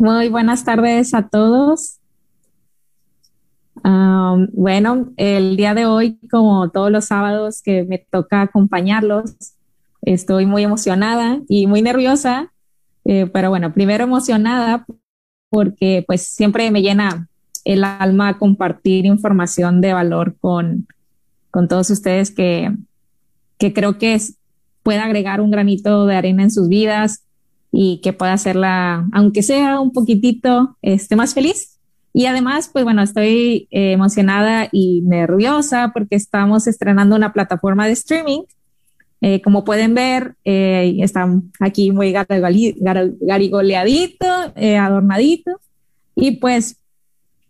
Muy buenas tardes a todos. bueno, el día de hoy, como todos los sábados que me toca acompañarlos, estoy muy emocionada y muy nerviosa, eh, pero bueno, primero emocionada porque pues siempre me llena el alma compartir información de valor con, con todos ustedes que, que creo que es, puede agregar un granito de arena en sus vidas y que pueda hacerla, aunque sea un poquitito este, más feliz. Y además, pues bueno, estoy eh, emocionada y nerviosa porque estamos estrenando una plataforma de streaming. Eh, como pueden ver, eh, está aquí muy garigoleadito, eh, adornadito. Y pues,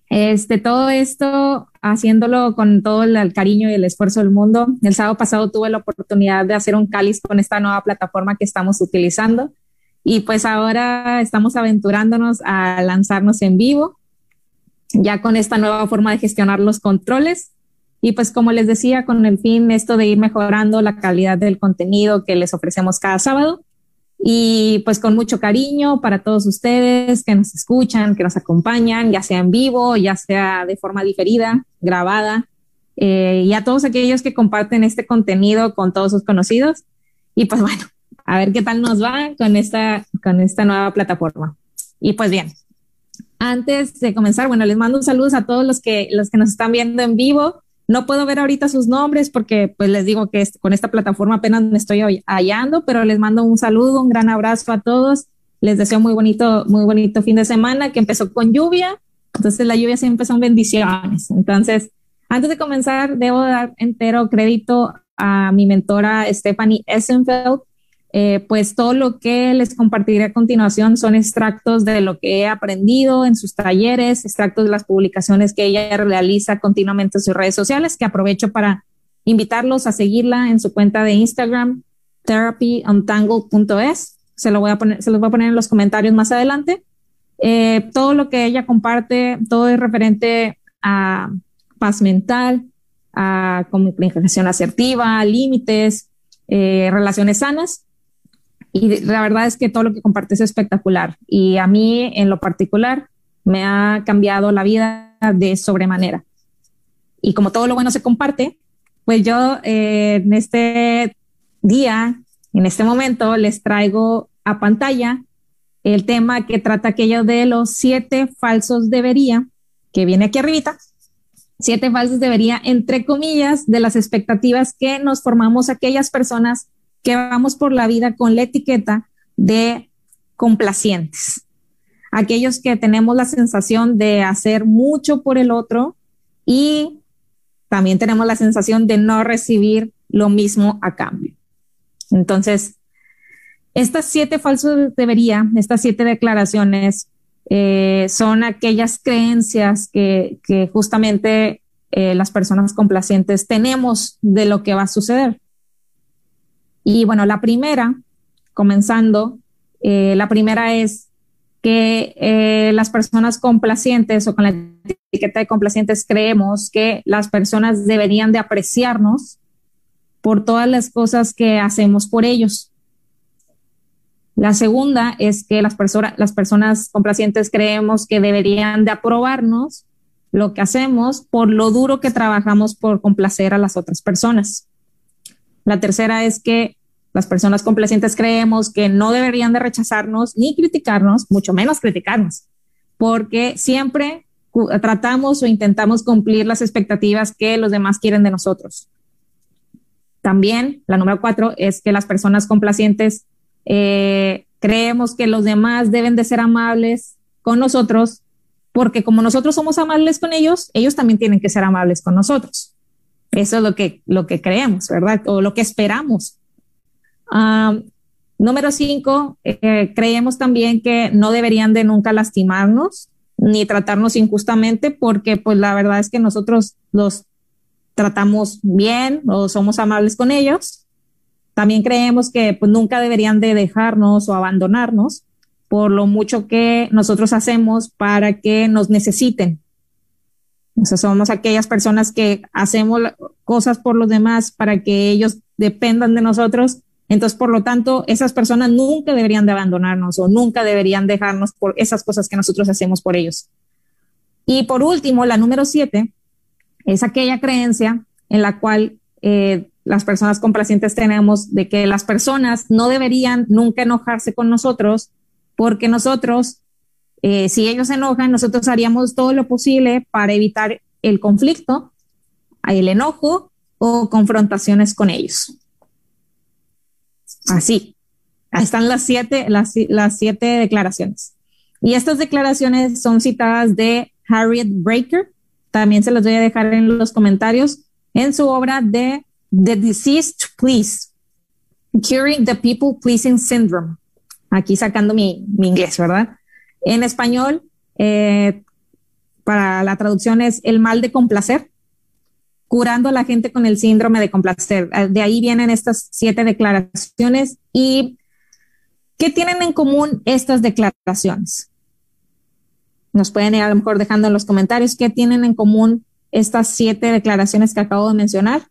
este, todo esto haciéndolo con todo el, cariño y el esfuerzo del mundo. El sábado pasado tuve la oportunidad de hacer un cáliz con esta nueva plataforma que estamos utilizando y pues ahora estamos aventurándonos a lanzarnos en vivo, ya con esta nueva forma de gestionar los controles. Y pues como les decía, con el fin esto de ir mejorando la calidad del contenido que les ofrecemos cada sábado. Y pues con mucho cariño para todos ustedes que nos escuchan, que nos acompañan, ya sea en vivo, ya sea de forma diferida, grabada, eh, y a todos aquellos que comparten este contenido con todos sus conocidos. Y pues bueno, a ver qué tal nos va con esta, con esta nueva plataforma. Y pues bien, antes de comenzar, bueno, les mando un saludo a todos los que, los que nos están viendo en vivo. No puedo ver ahorita sus nombres porque pues les digo que con esta plataforma apenas me estoy hallando, pero les mando un saludo, un gran abrazo a todos. Les deseo muy bonito, muy bonito fin de semana que empezó con lluvia. Entonces la lluvia siempre son bendiciones. Entonces, antes de comenzar, debo dar entero crédito a mi mentora Stephanie Essenfeld, eh, pues todo lo que les compartiré a continuación son extractos de lo que he aprendido en sus talleres, extractos de las publicaciones que ella realiza continuamente en sus redes sociales, que aprovecho para invitarlos a seguirla en su cuenta de Instagram, therapyuntangled.es. Se lo voy a poner, se los voy a poner en los comentarios más adelante. Eh, todo lo que ella comparte, todo es referente a paz mental, a comunicación asertiva, límites, eh, relaciones sanas y la verdad es que todo lo que comparte es espectacular. Y a mí, en lo particular, me ha cambiado la vida de sobremanera. Y como todo lo bueno se comparte, pues yo eh, en este día, en este momento, les traigo a pantalla el tema que trata aquello de los siete falsos debería, que viene aquí arribita, siete falsos debería, entre comillas, de las expectativas que nos formamos aquellas personas que vamos por la vida con la etiqueta de complacientes. Aquellos que tenemos la sensación de hacer mucho por el otro y también tenemos la sensación de no recibir lo mismo a cambio. Entonces, estas siete falsos debería, estas siete declaraciones eh, son aquellas creencias que, justamente eh, las personas complacientes tenemos de lo que va a suceder. Y bueno, la primera, comenzando, eh, la primera es que eh, las personas complacientes o con la etiqueta de complacientes creemos que las personas deberían de apreciarnos por todas las cosas que hacemos por ellos. La segunda es que las, personas las personas complacientes creemos que deberían de aprobarnos lo que hacemos por lo duro que trabajamos por complacer a las otras personas. La tercera es que las personas complacientes creemos que no deberían de rechazarnos ni criticarnos, mucho menos criticarnos, porque siempre tratamos o intentamos cumplir las expectativas que los demás quieren de nosotros. También, la número cuatro es que las personas complacientes eh, creemos que los demás deben de ser amables con nosotros, porque como nosotros somos amables con ellos, ellos también tienen que ser amables con nosotros. Eso es lo que, lo que creemos, ¿verdad? O lo que esperamos. número cinco, eh, creemos también que no deberían de nunca lastimarnos ni tratarnos injustamente porque pues la verdad es que nosotros los tratamos bien o somos amables con ellos. También creemos que pues nunca deberían de dejarnos o abandonarnos por lo mucho que nosotros hacemos para que nos necesiten. O sea, somos aquellas personas que hacemos cosas por los demás para que ellos dependan de nosotros Entonces, por lo tanto, esas personas nunca deberían de abandonarnos o nunca deberían dejarnos por esas cosas que nosotros hacemos por ellos. Y por último, la número siete es aquella creencia en la cual eh, las personas complacientes tenemos de que las personas no deberían nunca enojarse con nosotros porque nosotros, eh, si ellos se enojan, nosotros haríamos todo lo posible para evitar el conflicto, el enojo o confrontaciones con ellos. Así. Ahí están las siete, las, las siete declaraciones. Y estas declaraciones son citadas de Harriet Breaker. También se las voy a dejar en los comentarios en su obra de The Disease to Please, Curing the People Pleasing Syndrome. Aquí sacando mi, mi inglés, ¿verdad? En español, eh, para la traducción es el mal de complacer curando a la gente con el síndrome de complacer. Ah, de ahí vienen estas siete declaraciones y ¿qué tienen en común estas declaraciones? Nos pueden ir a lo mejor dejando en los comentarios qué tienen en común estas siete declaraciones que acabo de mencionar.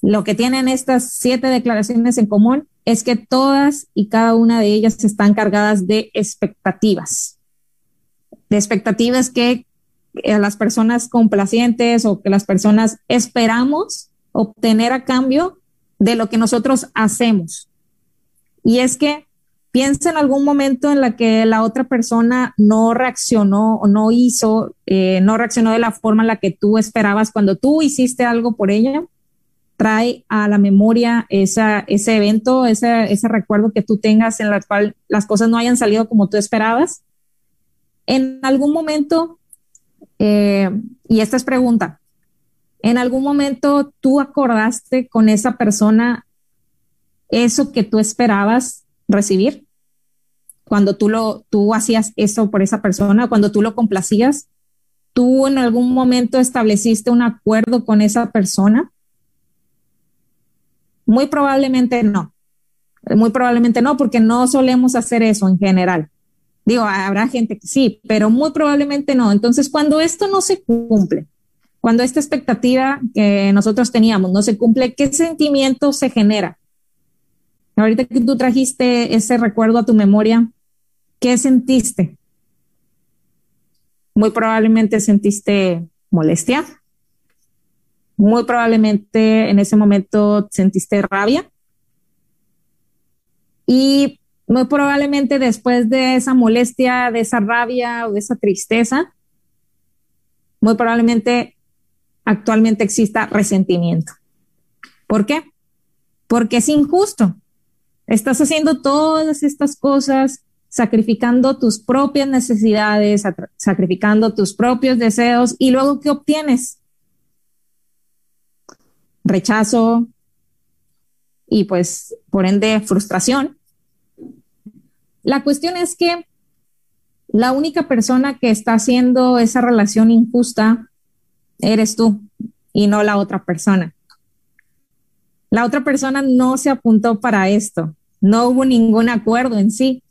Lo que tienen estas siete declaraciones en común es que todas y cada una de ellas están cargadas de expectativas, de expectativas que a las personas complacientes o que las personas esperamos obtener a cambio de lo que nosotros hacemos. Y es que piensa en algún momento en la que la otra persona no reaccionó o no hizo, eh, no reaccionó de la forma en la que tú esperabas cuando tú hiciste algo por ella. Trae a la memoria esa, ese evento, ese, ese recuerdo que tú tengas en la cual las cosas no hayan salido como tú esperabas. En algún momento eh, y esta es pregunta. ¿En algún momento tú acordaste con esa persona eso que tú esperabas recibir? Cuando tú lo, tú hacías eso por esa persona, cuando tú lo complacías, ¿tú en algún momento estableciste un acuerdo con esa persona? Muy probablemente no. Muy probablemente no, porque no solemos hacer eso en general. Digo, habrá gente que sí, pero muy probablemente no. Entonces, cuando esto no se cumple, cuando esta expectativa que nosotros teníamos no se cumple, ¿qué sentimiento se genera? Ahorita que tú trajiste ese recuerdo a tu memoria, ¿qué sentiste? Muy probablemente sentiste molestia. Muy probablemente en ese momento sentiste rabia. Y muy probablemente después de esa molestia, de esa rabia o de esa tristeza, muy probablemente actualmente exista resentimiento. ¿Por qué? Porque es injusto. Estás haciendo todas estas cosas, sacrificando tus propias necesidades, sacrificando tus propios deseos y luego ¿qué obtienes? Rechazo y pues por ende frustración. La cuestión es que la única persona que está haciendo esa relación injusta eres tú y no la otra persona. La otra persona no se apuntó para esto, no hubo ningún acuerdo en sí,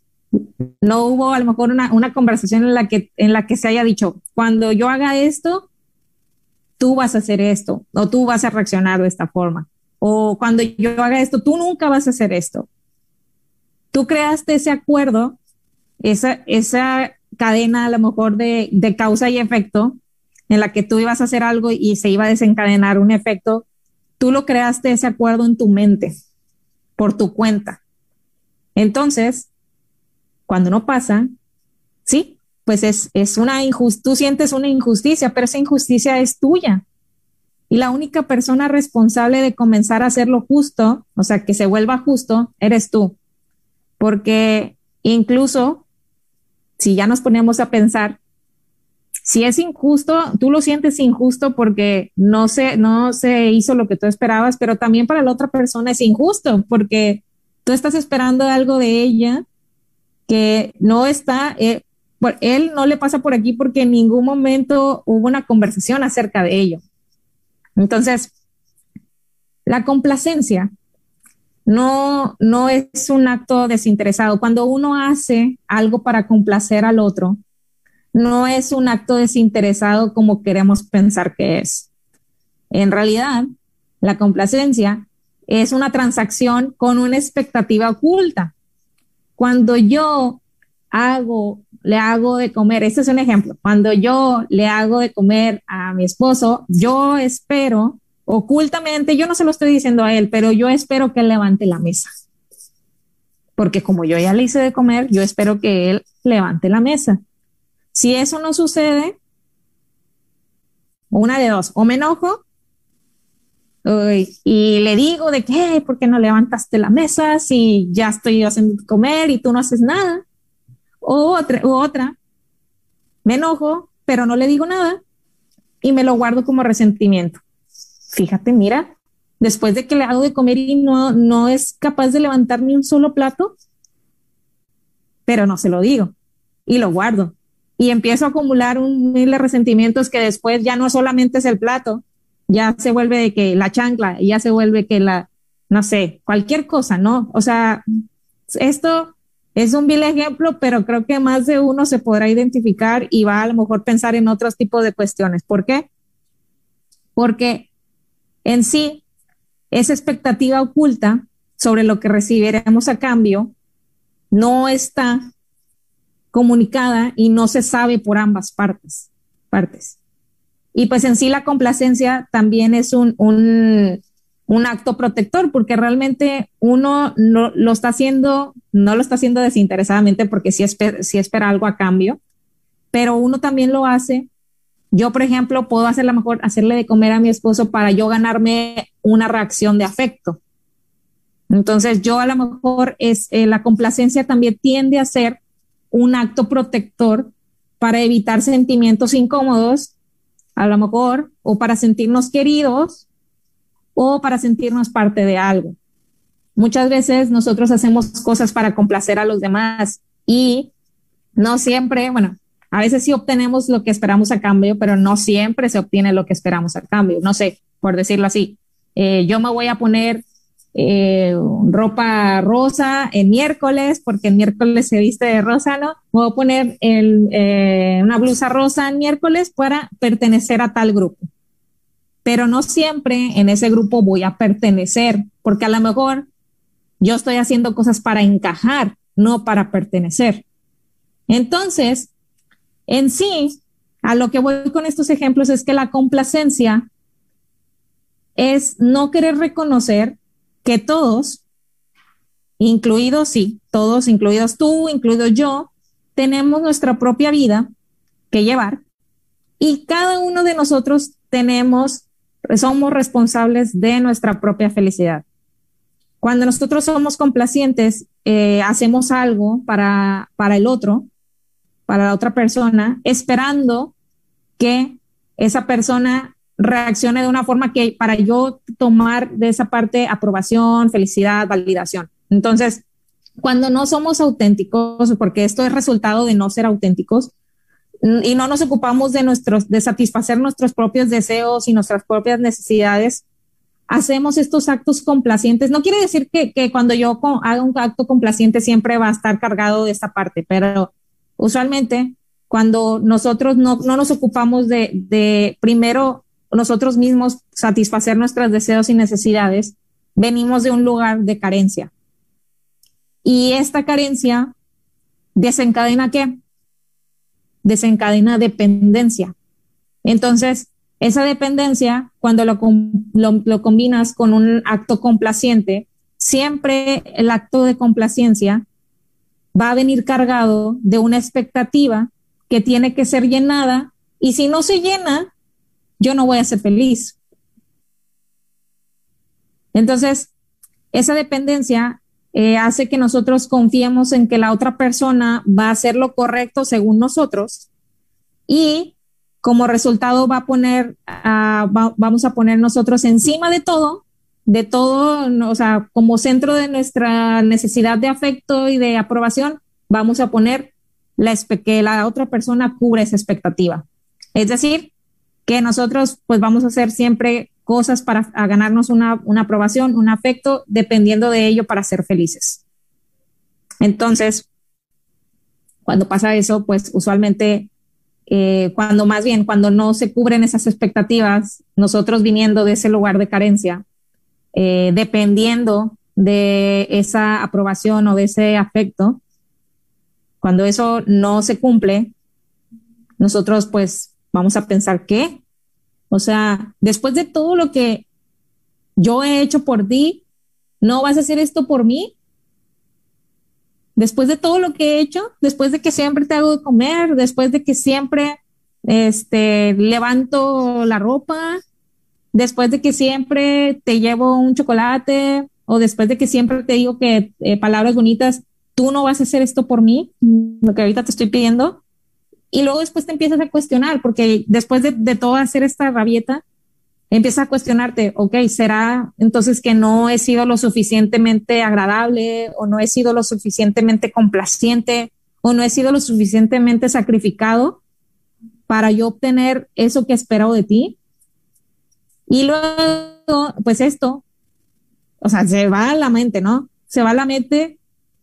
no hubo a lo mejor una, una conversación en la, que, en la que se haya dicho, cuando yo haga esto, tú vas a hacer esto, o tú vas a reaccionar de esta forma, o cuando yo haga esto, tú nunca vas a hacer esto tú creaste ese acuerdo, esa, esa cadena a lo mejor de, de causa y efecto, en la que tú ibas a hacer algo y se iba a desencadenar un efecto, tú lo creaste ese acuerdo en tu mente, por tu cuenta. Entonces, cuando no pasa, sí, pues es, es una injusticia, tú sientes una injusticia, pero esa injusticia es tuya. Y la única persona responsable de comenzar a hacerlo justo, o sea, que se vuelva justo, eres tú porque incluso si ya nos ponemos a pensar, si es injusto, tú lo sientes injusto porque no se, no se hizo lo que tú esperabas, pero también para la otra persona es injusto porque tú estás esperando algo de ella que no está, eh, él no le pasa por aquí porque en ningún momento hubo una conversación acerca de ello. Entonces, la complacencia no, no es un acto desinteresado. Cuando uno hace algo para complacer al otro, no es un acto desinteresado como queremos pensar que es. En realidad, la complacencia es una transacción con una expectativa oculta. Cuando yo hago, le hago de comer, este es un ejemplo, cuando yo le hago de comer a mi esposo, yo espero ocultamente, yo no se lo estoy diciendo a él, pero yo espero que él levante la mesa. Porque como yo ya le hice de comer, yo espero que él levante la mesa. Si eso no sucede, una de dos, o me enojo y le digo de que, ¿por qué no levantaste la mesa si ya estoy haciendo comer y tú no haces nada? O otra, u otra, me enojo, pero no le digo nada y me lo guardo como resentimiento. Fíjate, mira, después de que le hago de comer y no, no es capaz de levantar ni un solo plato, pero no se lo digo y lo guardo. Y empiezo a acumular un mil de resentimientos que después ya no solamente es el plato, ya se vuelve de que la chancla, ya se vuelve que la, no sé, cualquier cosa, ¿no? O sea, esto es un vil ejemplo, pero creo que más de uno se podrá identificar y va a lo mejor pensar en otros tipos de cuestiones. ¿Por qué? Porque en sí, esa expectativa oculta sobre lo que recibiremos a cambio no está comunicada y no se sabe por ambas partes. partes. Y pues en sí la complacencia también es un, un, un acto protector, porque realmente uno no, lo está haciendo, no lo está haciendo desinteresadamente porque sí, espera, algo a cambio, pero uno también lo hace. Yo, por ejemplo, puedo hacer la mejor, hacerle de comer a mi esposo para yo ganarme una reacción de afecto. Entonces, yo a lo mejor es eh, la complacencia también tiende a ser un acto protector para evitar sentimientos incómodos a lo mejor, o para sentirnos queridos, o para sentirnos parte de algo. Muchas veces nosotros hacemos cosas para complacer a los demás y no siempre, bueno, a veces sí obtenemos lo que esperamos a cambio, pero no siempre se obtiene lo que esperamos a cambio. No sé, por decirlo así. Eh, yo me voy a poner eh, ropa rosa en miércoles, porque el miércoles se viste de rosa, ¿no? Voy a poner el, eh, una blusa rosa en miércoles para pertenecer a tal grupo. Pero no siempre en ese grupo voy a pertenecer, porque a lo mejor yo estoy haciendo cosas para encajar, no para pertenecer. Entonces, en sí, a lo que voy con estos ejemplos es que la complacencia es no querer reconocer que todos, incluidos, sí, todos, incluidos tú, incluido yo, tenemos nuestra propia vida que llevar y cada uno de nosotros tenemos, somos responsables de nuestra propia felicidad. Cuando nosotros somos complacientes, eh, hacemos algo para, para el otro, para la otra persona, esperando que esa persona reaccione de una forma que para yo tomar de esa parte aprobación, felicidad, validación. Entonces, cuando no somos auténticos, porque esto es resultado de no ser auténticos, y no nos ocupamos de nuestros, de satisfacer nuestros propios deseos y nuestras propias necesidades, hacemos estos actos complacientes. No quiere decir que, que cuando yo haga un acto complaciente siempre va a estar cargado de esta parte, pero usualmente cuando nosotros no, no nos ocupamos de, de primero nosotros mismos satisfacer nuestros deseos y necesidades, venimos de un lugar de carencia. Y esta carencia desencadena qué? Desencadena dependencia. Entonces, esa dependencia, cuando lo, lo, combinas con un acto complaciente, siempre el acto de complacencia va a venir cargado de una expectativa que tiene que ser llenada y si no se llena, yo no voy a ser feliz. Entonces, esa dependencia eh, hace que nosotros confiemos en que la otra persona va a hacer lo correcto según nosotros y como resultado va a poner, vamos a poner nosotros encima de todo, de todo, o sea, como centro de nuestra necesidad de afecto y de aprobación, vamos a poner la, que la otra persona cubre esa expectativa. Es decir, que nosotros pues vamos a hacer siempre cosas para ganarnos una, una aprobación, un afecto, dependiendo de ello para ser felices. Entonces, cuando pasa eso, pues usualmente, eh, cuando más bien, cuando no se cubren esas expectativas, nosotros viniendo de ese lugar de carencia, eh, dependiendo de esa aprobación o de ese afecto, cuando eso no se cumple, nosotros pues vamos a pensar que, o sea, después de todo lo que yo he hecho por ti, ¿no vas a hacer esto por mí? Después de todo lo que he hecho, después de que siempre te hago de comer, después de que siempre este, levanto la ropa, después de que siempre te llevo un chocolate o después de que siempre te digo que eh, palabras bonitas, tú no vas a hacer esto por mí, lo que ahorita te estoy pidiendo. Y luego después te empiezas a cuestionar, porque después de, todo hacer esta rabieta, empiezas a cuestionarte, ok, ¿será entonces que no he sido lo suficientemente agradable o no he sido lo suficientemente complaciente o no he sido lo suficientemente sacrificado para yo obtener eso que espero de ti? Y luego, pues esto, o sea, se va a la mente, ¿no? Se va a la mente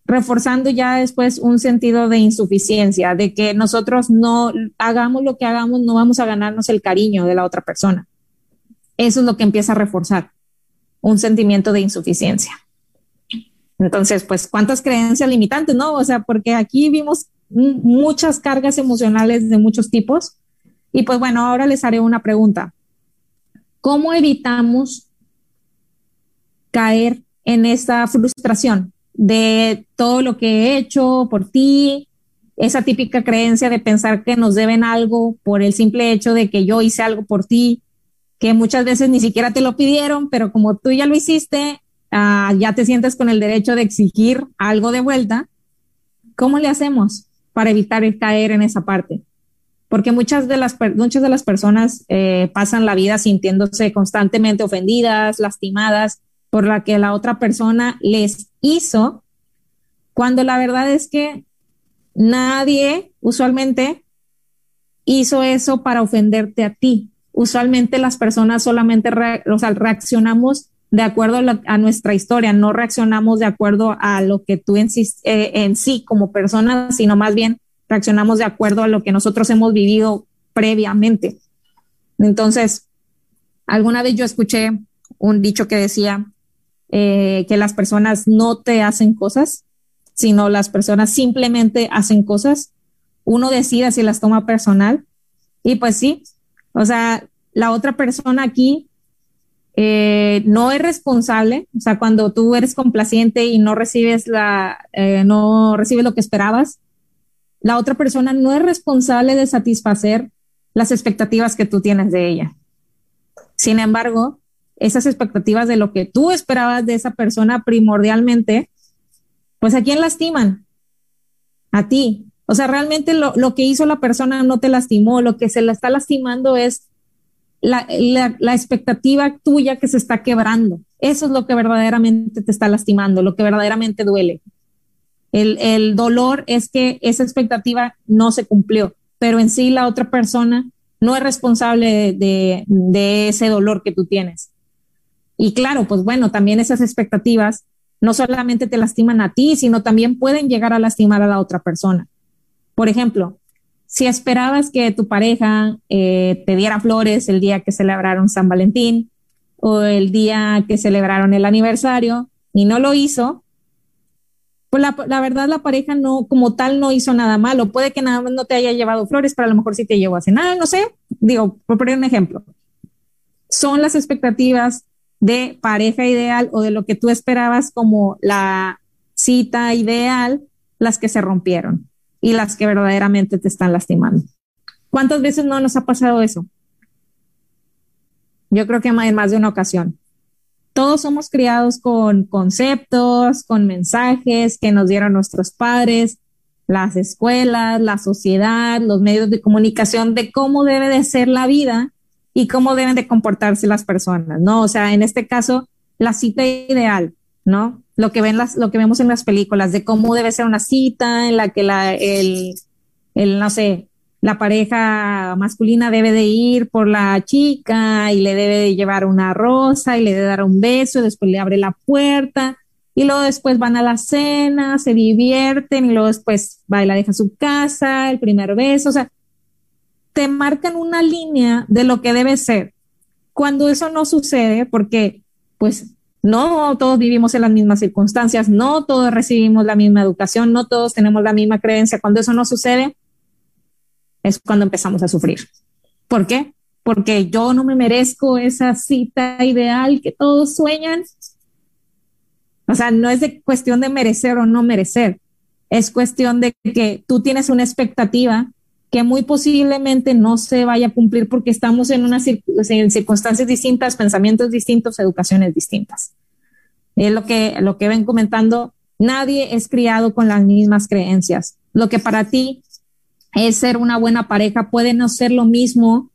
reforzando ya después un sentido de insuficiencia, de que nosotros no hagamos lo que hagamos, no vamos a ganarnos el cariño de la otra persona. Eso es lo que empieza a reforzar un sentimiento de insuficiencia. Entonces, pues, ¿cuántas creencias limitantes, no? O sea, porque aquí vimos muchas cargas emocionales de muchos tipos. Y pues bueno, ahora les haré una pregunta. ¿Cómo evitamos caer en esa frustración de todo lo que he hecho por ti, esa típica creencia de pensar que nos deben algo por el simple hecho de que yo hice algo por ti, que muchas veces ni siquiera te lo pidieron, pero como tú ya lo hiciste, uh, ya te sientes con el derecho de exigir algo de vuelta. ¿Cómo le hacemos para evitar caer en esa parte? porque muchas de las, muchas de las personas eh, pasan la vida sintiéndose constantemente ofendidas, lastimadas por la que la otra persona les hizo, cuando la verdad es que nadie usualmente hizo eso para ofenderte a ti. Usualmente las personas solamente reaccionamos de acuerdo a, nuestra historia, no reaccionamos de acuerdo a lo que tú en eh, en sí como persona, sino más bien reaccionamos de acuerdo a lo que nosotros hemos vivido previamente. Entonces, alguna vez yo escuché un dicho que decía eh, que las personas no te hacen cosas, sino las personas simplemente hacen cosas. Uno decide si las toma personal. Y pues sí, o sea, la otra persona aquí eh, no es responsable. O sea, cuando tú eres complaciente y no recibes la, eh, no recibes lo que esperabas, la otra persona no es responsable de satisfacer las expectativas que tú tienes de ella. Sin embargo, esas expectativas de lo que tú esperabas de esa persona primordialmente, pues a quién lastiman? A ti. O sea, realmente lo, que hizo la persona no te lastimó, lo que se la está lastimando es la, la, expectativa tuya que se está quebrando. Eso es lo que verdaderamente te está lastimando, lo que verdaderamente duele. El, dolor es que esa expectativa no se cumplió, pero en sí la otra persona no es responsable de, de, ese dolor que tú tienes. Y claro, pues bueno, también esas expectativas no solamente te lastiman a ti, sino también pueden llegar a lastimar a la otra persona. Por ejemplo, si esperabas que tu pareja eh, te diera flores el día que celebraron San Valentín o el día que celebraron el aniversario y no lo hizo, pues la, verdad la pareja no, como tal, no hizo nada malo. Puede que nada más no te haya llevado flores, pero a lo mejor sí te llevó a cenar, no sé. Digo, por poner un ejemplo. Son las expectativas de pareja ideal o de lo que tú esperabas como la cita ideal las que se rompieron y las que verdaderamente te están lastimando. ¿Cuántas veces no nos ha pasado eso? Yo creo que en más de una ocasión todos somos criados con conceptos, con mensajes que nos dieron nuestros padres, las escuelas, la sociedad, los medios de comunicación de cómo debe de ser la vida y cómo deben de comportarse las personas, ¿no? O sea, en este caso, la cita ideal, ¿no? Lo que ven las, lo que vemos en las películas de cómo debe ser una cita en la que la, el, el, no sé, la pareja masculina debe de ir por la chica y le debe de llevar una rosa y le debe dar un beso, y después le abre la puerta y luego después van a la cena, se divierten y luego después va y deja a su casa, el primer beso, o sea, te marcan una línea de lo que debe ser. Cuando eso no sucede, porque pues No todos vivimos en las mismas circunstancias, no todos recibimos la misma educación, no todos tenemos la misma creencia. Cuando eso no sucede, es cuando empezamos a sufrir. ¿Por qué? Porque yo no me merezco esa cita ideal que todos sueñan. O sea, no es cuestión de merecer o no merecer, es cuestión de que tú tienes una expectativa que muy posiblemente no se vaya a cumplir porque estamos en unas circunstancias distintas, pensamientos distintos, educaciones distintas. Es lo que, lo que ven comentando. Nadie es criado con las mismas creencias. Lo que para ti es ser una buena pareja puede no ser lo mismo,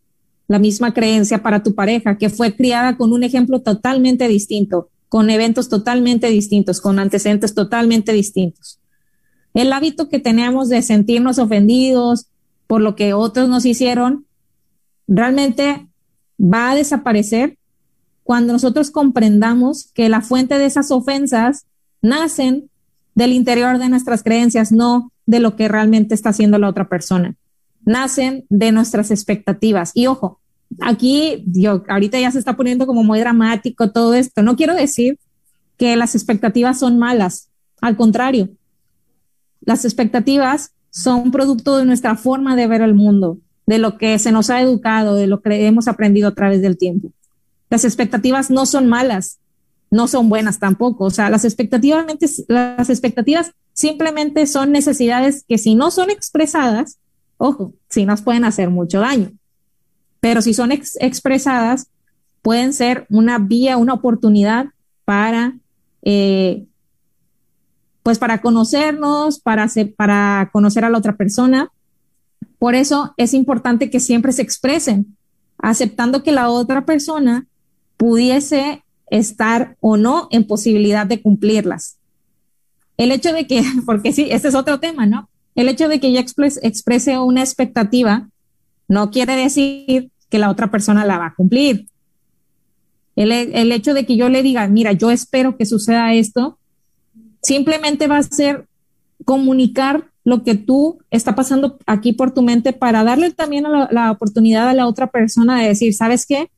la misma creencia para tu pareja, que fue criada con un ejemplo totalmente distinto, con eventos totalmente distintos, con antecedentes totalmente distintos. El hábito que tenemos de sentirnos ofendidos, por lo que otros nos hicieron, realmente va a desaparecer cuando nosotros comprendamos que la fuente de esas ofensas nacen del interior de nuestras creencias, no de lo que realmente está haciendo la otra persona. Nacen de nuestras expectativas. Y ojo, aquí yo ahorita ya se está poniendo como muy dramático todo esto. No quiero decir que las expectativas son malas. Al contrario, las expectativas son producto de nuestra forma de ver el mundo, de lo que se nos ha educado, de lo que hemos aprendido a través del tiempo. Las expectativas no son malas, no son buenas tampoco. O sea, las expectativas, simplemente son necesidades que si no son expresadas, ojo, sí nos pueden hacer mucho daño. Pero si son expresadas, pueden ser una vía, una oportunidad para eh, pues para conocernos, para, para conocer a la otra persona. Por eso es importante que siempre se expresen, aceptando que la otra persona pudiese estar o no en posibilidad de cumplirlas. El hecho de que, porque sí, este es otro tema, ¿no? El hecho de que yo exprese una expectativa no quiere decir que la otra persona la va a cumplir. El, el hecho de que yo le diga, mira, yo espero que suceda esto, Simplemente va a ser comunicar lo que tú está pasando aquí por tu mente para darle también la, oportunidad a la otra persona de decir, ¿sabes qué?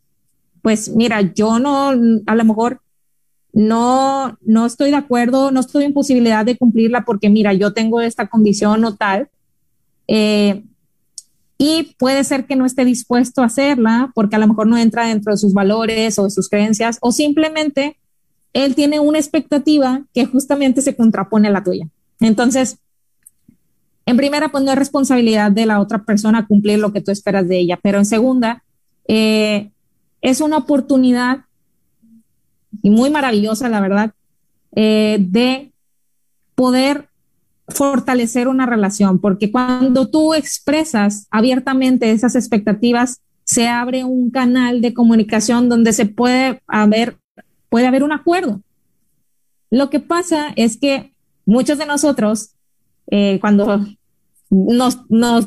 Pues mira, yo no, a lo mejor no, no estoy de acuerdo, no estoy en posibilidad de cumplirla porque mira, yo tengo esta condición o tal. Eh, y puede ser que no esté dispuesto a hacerla porque a lo mejor no entra dentro de sus valores o de sus creencias o simplemente él tiene una expectativa que justamente se contrapone a la tuya. Entonces, en primera, pues no es responsabilidad de la otra persona cumplir lo que tú esperas de ella, pero en segunda, eh, es una oportunidad y muy maravillosa, la verdad, eh, de poder fortalecer una relación, porque cuando tú expresas abiertamente esas expectativas, se abre un canal de comunicación donde se puede haber puede haber un acuerdo. Lo que pasa es que muchos de nosotros, eh, cuando nos,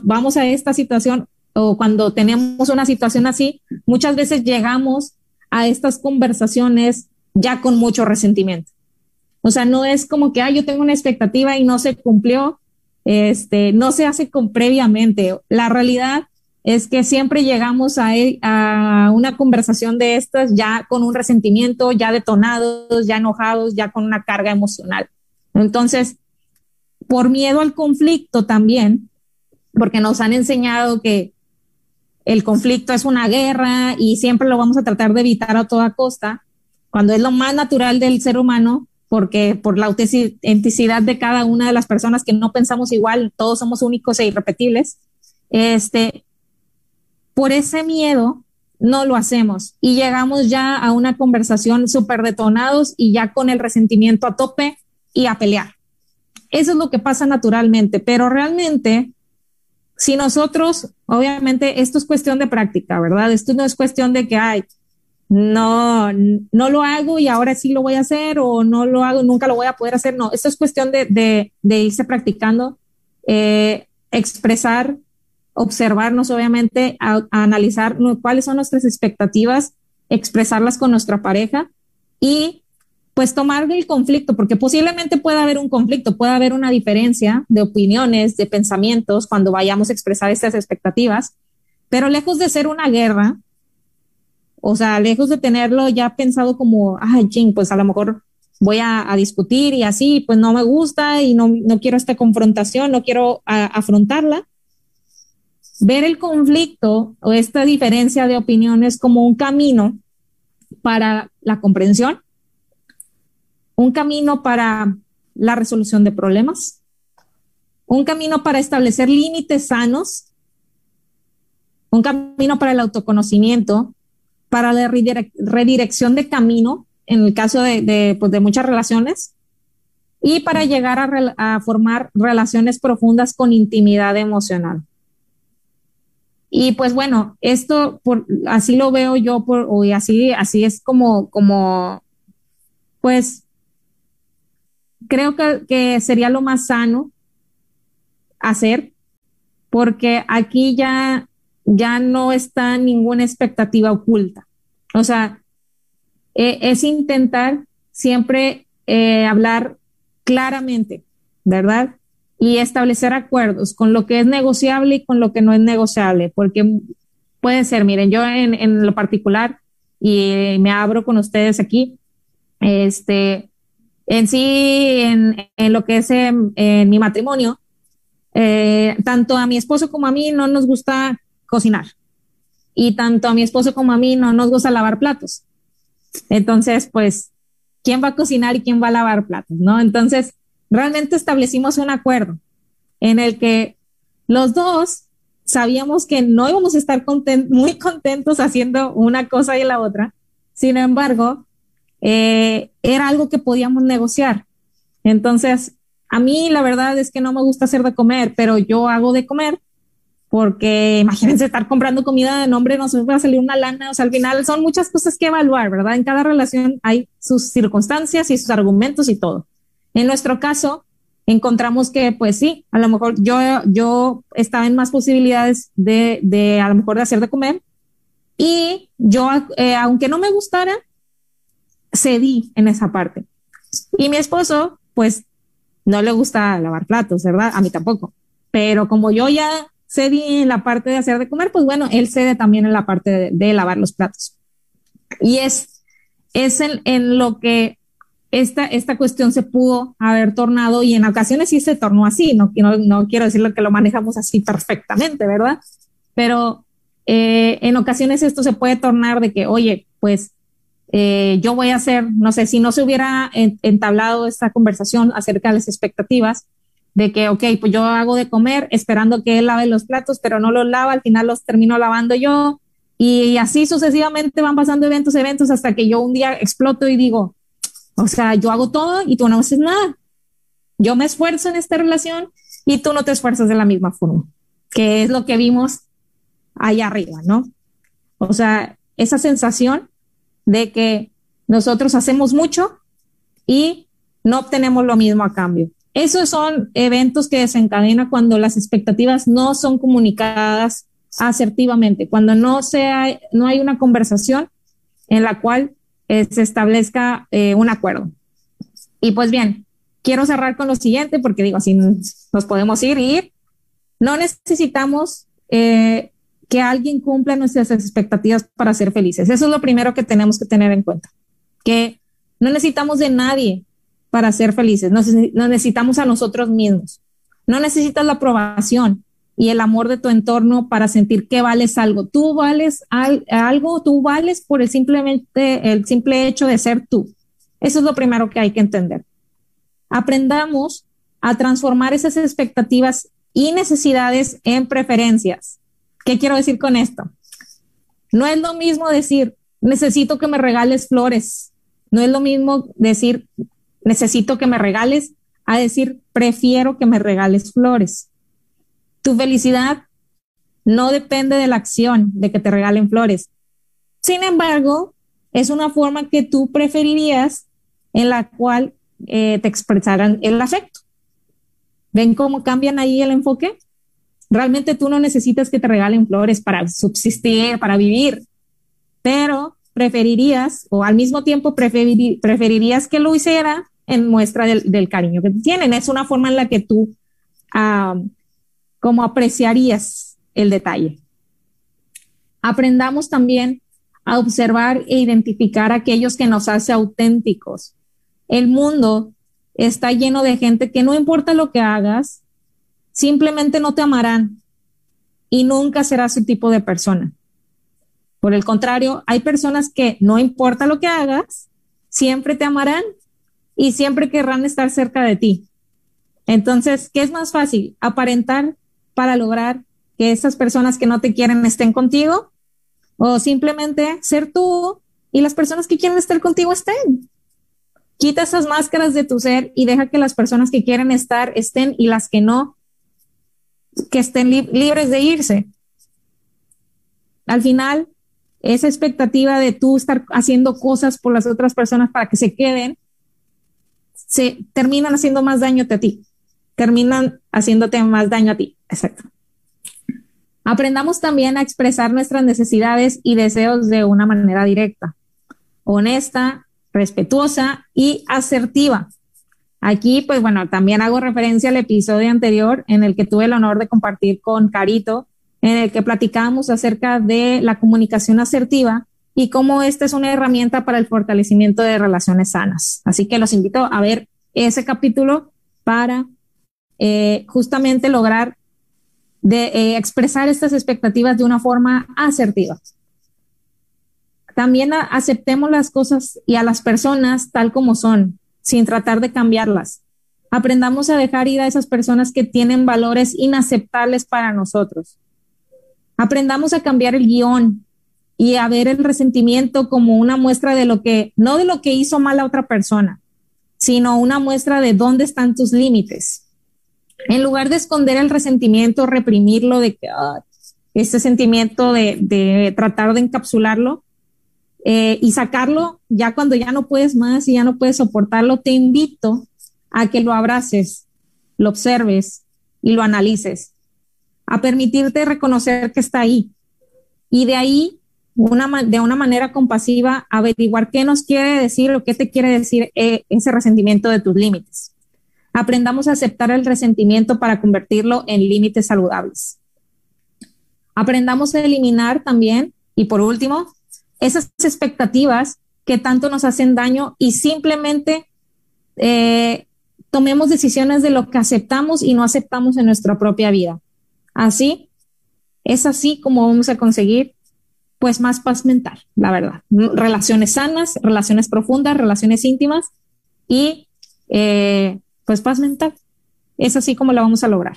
vamos a esta situación o cuando tenemos una situación así, muchas veces llegamos a estas conversaciones ya con mucho resentimiento. O sea, no es como que, ah, yo tengo una expectativa y no se cumplió, este, no se hace con previamente. La realidad es que siempre llegamos a, una conversación de estas ya con un resentimiento, ya detonados, ya enojados, ya con una carga emocional. Entonces, por miedo al conflicto también, porque nos han enseñado que el conflicto es una guerra y siempre lo vamos a tratar de evitar a toda costa, cuando es lo más natural del ser humano, porque por la autenticidad de cada una de las personas que no pensamos igual, todos somos únicos e irrepetibles, este, por ese miedo no lo hacemos y llegamos ya a una conversación súper detonados y ya con el resentimiento a tope y a pelear. Eso es lo que pasa naturalmente, pero realmente, si nosotros, obviamente, esto es cuestión de práctica, ¿verdad? Esto no es cuestión de que, ay, no, no lo hago y ahora sí lo voy a hacer o no lo hago, nunca lo voy a poder hacer. No, esto es cuestión de, de, irse practicando, eh, expresar observarnos, obviamente, a, analizar cuáles son nuestras expectativas, expresarlas con nuestra pareja y pues tomar el conflicto, porque posiblemente pueda haber un conflicto, puede haber una diferencia de opiniones, de pensamientos cuando vayamos a expresar estas expectativas, pero lejos de ser una guerra, O sea, lejos de tenerlo ya pensado como, ay, ching, pues a lo mejor voy a, discutir y así, pues no me gusta y no, no quiero esta confrontación, no quiero afrontarla. Ver el conflicto o esta diferencia de opiniones como un camino para la comprensión, un camino para la resolución de problemas, un camino para establecer límites sanos, un camino para el autoconocimiento, para la redirección de camino en el caso de, pues, muchas relaciones y para llegar a, formar relaciones profundas con intimidad emocional. Y pues bueno, esto por, así lo veo yo por, y así, así es como, como, pues creo que, sería lo más sano hacer, porque aquí ya, ya no está ninguna expectativa oculta. O sea, e, es intentar siempre eh, hablar claramente, ¿verdad? Y establecer acuerdos con lo que es negociable y con lo que no es negociable, porque puede ser, miren, yo en, lo particular, y me abro con ustedes aquí, este, en sí, en, lo que es en, mi matrimonio, eh, tanto a mi esposo como a mí no nos gusta cocinar. Y tanto a mi esposo como a mí no nos gusta lavar platos. Entonces, pues, ¿quién va a cocinar y quién va a lavar platos? ¿No? Entonces, realmente establecimos un acuerdo en el que los dos sabíamos que no íbamos a estar muy contentos haciendo una cosa y la otra. Sin embargo, eh, era algo que podíamos negociar. Entonces, a mí la verdad es que no me gusta hacer de comer, pero yo hago de comer porque imagínense estar comprando comida de nombre, no se va a salir una lana, o sea, al final son muchas cosas que evaluar, ¿verdad? En cada relación hay sus circunstancias y sus argumentos y todo. En nuestro caso, encontramos que, pues sí, a lo mejor yo, yo estaba en más posibilidades de, de a lo mejor de hacer de comer y yo, eh, aunque no me gustara, cedí en esa parte. Y mi esposo, pues, no le gusta lavar platos, ¿verdad? A mí tampoco. Pero como yo ya cedí en la parte de hacer de comer, pues bueno, él cede también en la parte de, lavar los platos. Y es, es en, lo que esta, esta cuestión se pudo haber tornado y en ocasiones sí se tornó así, no, no, no quiero decirlo que lo manejamos así perfectamente, ¿verdad? Pero eh, en ocasiones esto se puede tornar de que, oye, pues eh, yo voy a hacer, no sé, si no se hubiera entablado esta conversación acerca de las expectativas, de que, ok, pues yo hago de comer esperando que él lave los platos, pero no los lava, al final los termino lavando yo. Y así sucesivamente van pasando eventos, eventos, hasta que yo un día exploto y digo, o sea, yo hago todo y tú no haces nada. Yo me esfuerzo en esta relación y tú no te esfuerzas de la misma forma, que es lo que vimos allá arriba, ¿no? O sea, esa sensación de que nosotros hacemos mucho y no obtenemos lo mismo a cambio. Esos son eventos que desencadenan cuando las expectativas no son comunicadas asertivamente, cuando no, no hay una conversación en la cual eh, se establezca eh, un acuerdo. Y pues bien, quiero cerrar con lo siguiente, porque digo, así nos podemos ir ir. No necesitamos eh, que alguien cumpla nuestras expectativas para ser felices. Eso es lo primero que tenemos que tener en cuenta, que no necesitamos de nadie para ser felices, nos, necesitamos a nosotros mismos. No necesitas la aprobación y el amor de tu entorno para sentir que vales algo. Tú vales algo, tú vales por el simplemente el simple hecho de ser tú. Eso es lo primero que hay que entender. Aprendamos a transformar esas expectativas y necesidades en preferencias. ¿Qué quiero decir con esto? No es lo mismo decir, necesito que me regales flores. No es lo mismo decir, necesito que me regales, a decir, prefiero que me regales flores. Tu felicidad no depende de la acción de que te regalen flores. Sin embargo, es una forma que tú preferirías en la cual eh, te expresaran el afecto. ¿Ven cómo cambian ahí el enfoque? Realmente tú no necesitas que te regalen flores para subsistir, para vivir, pero preferirías o al mismo tiempo preferirías que lo hiciera en muestra del, cariño que tienen. Es una forma en la que tú como apreciarías el detalle. Aprendamos también a observar e identificar aquellos que nos hace auténticos. El mundo está lleno de gente que no importa lo que hagas, simplemente no te amarán y nunca serás su tipo de persona. Por el contrario, hay personas que no importa lo que hagas, siempre te amarán y siempre querrán estar cerca de ti. Entonces, ¿qué es más fácil? Aparentar para lograr que esas personas que no te quieren estén contigo o simplemente ser tú y las personas que quieren estar contigo estén. Quita esas máscaras de tu ser y deja que las personas que quieren estar estén y las que no, que estén libres de irse. Al final, esa expectativa de tú estar haciendo cosas por las otras personas para que se queden, se terminan haciendo más daño a ti. Terminan haciéndote más daño a ti. Exacto. Aprendamos también a expresar nuestras necesidades y deseos de una manera directa, honesta, respetuosa y asertiva. Aquí, pues bueno, también hago referencia al episodio anterior en el que tuve el honor de compartir con Carito, en el que platicábamos acerca de la comunicación asertiva y cómo esta es una herramienta para el fortalecimiento de relaciones sanas. Así que los invito a ver ese capítulo para eh, justamente lograr de eh, expresar estas expectativas de una forma asertiva. También aceptemos las cosas y a las personas tal como son, sin tratar de cambiarlas. Aprendamos a dejar ir a esas personas que tienen valores inaceptables para nosotros. Aprendamos a cambiar el guion y a ver el resentimiento como una muestra de lo que, no de lo que hizo mal a otra persona, sino una muestra de dónde están tus límites en lugar de esconder el resentimiento, reprimirlo, de que ah, ese sentimiento de, tratar de encapsularlo eh, y sacarlo ya cuando ya no puedes más y ya no puedes soportarlo, te invito a que lo abraces, lo observes y lo analices, a permitirte reconocer que está ahí y de ahí una, de una manera compasiva averiguar qué nos quiere decir o qué te quiere decir eh, ese resentimiento de tus límites. Aprendamos a aceptar el resentimiento para convertirlo en límites saludables. Aprendamos a eliminar también, y por último, esas expectativas que tanto nos hacen daño y simplemente eh, tomemos decisiones de lo que aceptamos y no aceptamos en nuestra propia vida. Así, es así como vamos a conseguir pues más paz mental, la verdad. Relaciones sanas, relaciones profundas, relaciones íntimas y eh, pues paz mental. Es así como la vamos a lograr.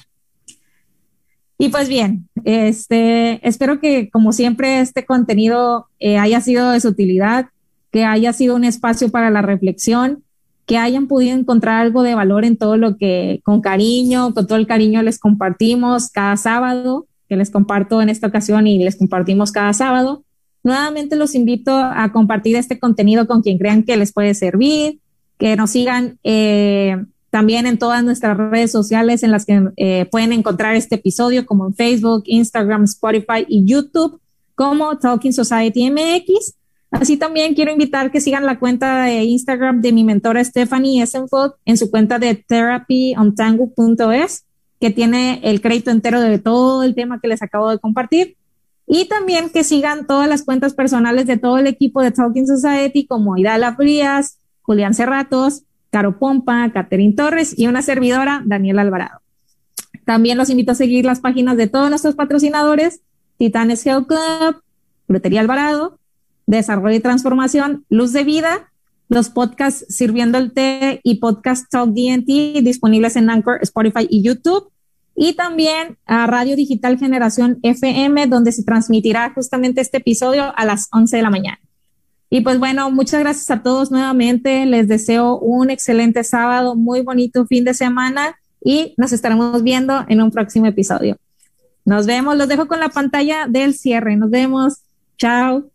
Y pues bien, este, espero que como siempre este contenido eh, haya sido de su utilidad, que haya sido un espacio para la reflexión, que hayan podido encontrar algo de valor en todo lo que con cariño, con todo el cariño les compartimos cada sábado, que les comparto en esta ocasión y les compartimos cada sábado. Nuevamente los invito a compartir este contenido con quien crean que les puede servir, que nos sigan eh, también en todas nuestras redes sociales en las que eh, pueden encontrar este episodio, como en Facebook, Instagram, Spotify y YouTube, como Talking Society MX. Así también quiero invitar que sigan la cuenta de Instagram de mi mentora Stephanie Essenfold en su cuenta de therapyontango.es, que tiene el crédito entero de todo el tema que les acabo de compartir. Y también que sigan todas las cuentas personales de todo el equipo de Talking Society, como Idala Frías, Julián Cerratos, Caro Pompa, Catherine Torres y una servidora, Daniel Alvarado. También los invito a seguir las páginas de todos nuestros patrocinadores, Titanes Health Club, Frutería Alvarado, Desarrollo y Transformación, Luz de Vida, los podcasts Sirviendo el Té y Podcast Talk DNT disponibles en Anchor, Spotify y YouTube. Y también a Radio Digital Generación FM, donde se transmitirá justamente este episodio a las 11 de la mañana. Y pues bueno, muchas gracias a todos nuevamente. Les deseo un excelente sábado, muy bonito fin de semana y nos estaremos viendo en un próximo episodio. Nos vemos, los dejo con la pantalla del cierre. Nos vemos. Chao.